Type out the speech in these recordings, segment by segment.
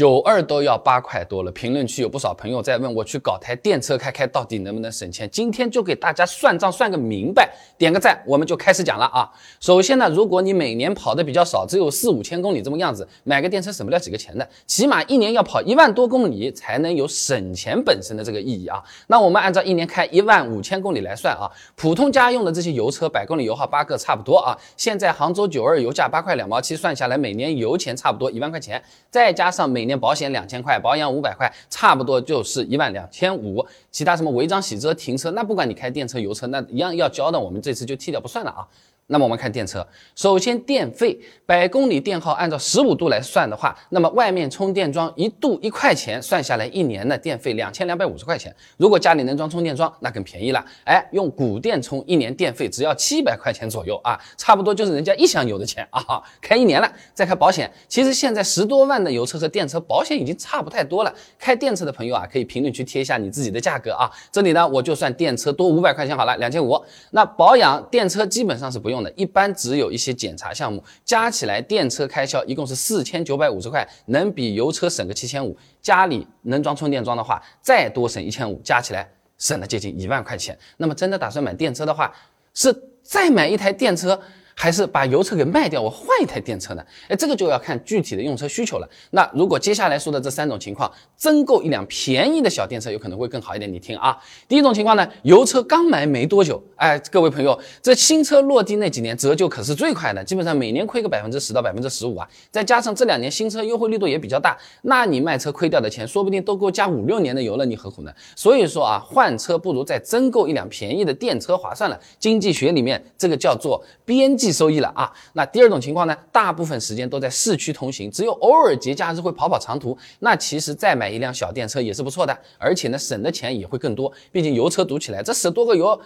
九二都要八块多了，评论区有不少朋友在问我去搞台电车开开到底能不能省钱？今天就给大家算账算个明白，点个赞，我们就开始讲了啊。首先呢，如果你每年跑的比较少，只有四五千公里这么样子，买个电车省不了几个钱的，起码一年要跑一万多公里才能有省钱本身的这个意义啊。那我们按照一年开一万五千公里来算啊，普通家用的这些油车百公里油耗八个差不多啊。现在杭州九二油价八块两毛七，算下来每年油钱差不多一万块钱，再加上每年保险两千块，保养五百块，差不多就是一万两千五。其他什么违章、洗车、停车，那不管你开电车、油车，那一样要交的，我们这次就剔掉不算了啊。那么我们看电车，首先电费百公里电耗按照十五度来算的话，那么外面充电桩一度一块钱，算下来一年的电费两千两百五十块钱。如果家里能装充电桩，那更便宜了。哎，用古电充一年电费只要七百块钱左右啊，差不多就是人家一箱油的钱啊。开一年了，再开保险，其实现在十多万的油车和电车保险已经差不太多了。开电车的朋友啊，可以评论区贴一下你自己的价格啊。这里呢，我就算电车多五百块钱好了，两千五。那保养电车基本上是不用。一般只有一些检查项目，加起来电车开销一共是四千九百五十块，能比油车省个七千五。家里能装充电桩的话，再多省一千五，加起来省了接近一万块钱。那么真的打算买电车的话，是再买一台电车。还是把油车给卖掉，我换一台电车呢？哎，这个就要看具体的用车需求了。那如果接下来说的这三种情况，增购一辆便宜的小电车有可能会更好一点。你听啊，第一种情况呢，油车刚买没多久，哎，各位朋友，这新车落地那几年折旧可是最快的，基本上每年亏个百分之十到百分之十五啊。再加上这两年新车优惠力度也比较大，那你卖车亏掉的钱，说不定都够加五六年的油了，你何苦呢？所以说啊，换车不如再增购一辆便宜的电车划算了。经济学里面这个叫做边计。收益了啊，那第二种情况呢？大部分时间都在市区通行，只有偶尔节假日会跑跑长途。那其实再买一辆小电车也是不错的，而且呢省的钱也会更多。毕竟油车堵起来，这十多个油。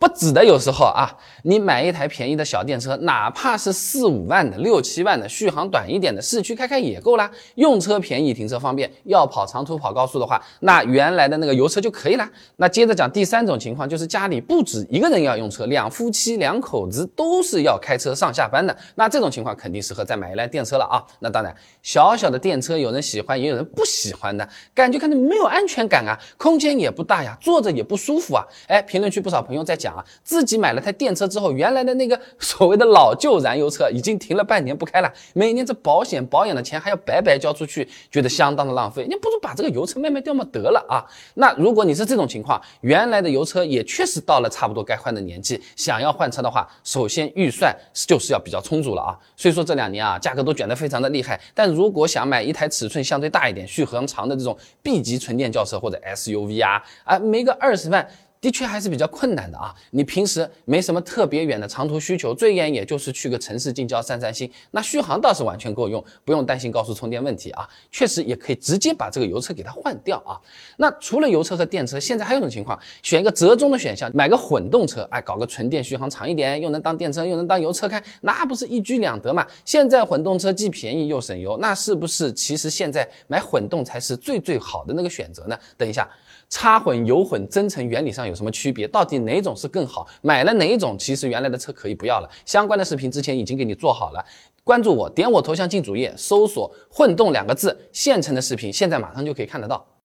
不止的，有时候啊，你买一台便宜的小电车，哪怕是四五万的、六七万的，续航短一点的，市区开开也够啦。用车便宜，停车方便。要跑长途、跑高速的话，那原来的那个油车就可以了。那接着讲第三种情况，就是家里不止一个人要用车，两夫妻两口子都是要开车上下班的。那这种情况肯定适合再买一辆电车了啊。那当然，小小的电车有人喜欢，也有人不喜欢的，感觉看着没有安全感啊，空间也不大呀，坐着也不舒服啊。哎，评论区不少朋友在讲。啊，自己买了台电车之后，原来的那个 所谓的老旧燃油车已经停了半年不开了，每年这保险保养的钱还要白白交出去，觉得相当的浪费。你不如把这个油车卖卖掉嘛得了啊。那如果你是这种情况，原来的油车也确实到了差不多该换的年纪，想要换车的话，首先预算就是要比较充足了啊。所以说这两年啊，价格都卷得非常的厉害。但如果想买一台尺寸相对大一点、续航长的这种 B 级纯电轿车或者 SUV 啊，啊，没个二十万。的确还是比较困难的啊！你平时没什么特别远的长途需求，最远也就是去个城市近郊散散心，那续航倒是完全够用，不用担心高速充电问题啊。确实也可以直接把这个油车给它换掉啊。那除了油车和电车，现在还有一种情况，选一个折中的选项，买个混动车，哎，搞个纯电续航长一点，又能当电车又能当油车开，那不是一举两得嘛？现在混动车既便宜又省油，那是不是其实现在买混动才是最最好的那个选择呢？等一下。插混、油混增程原理上有什么区别？到底哪种是更好？买了哪一种？其实原来的车可以不要了。相关的视频之前已经给你做好了，关注我，点我头像进主页，搜索“混动”两个字，现成的视频，现在马上就可以看得到。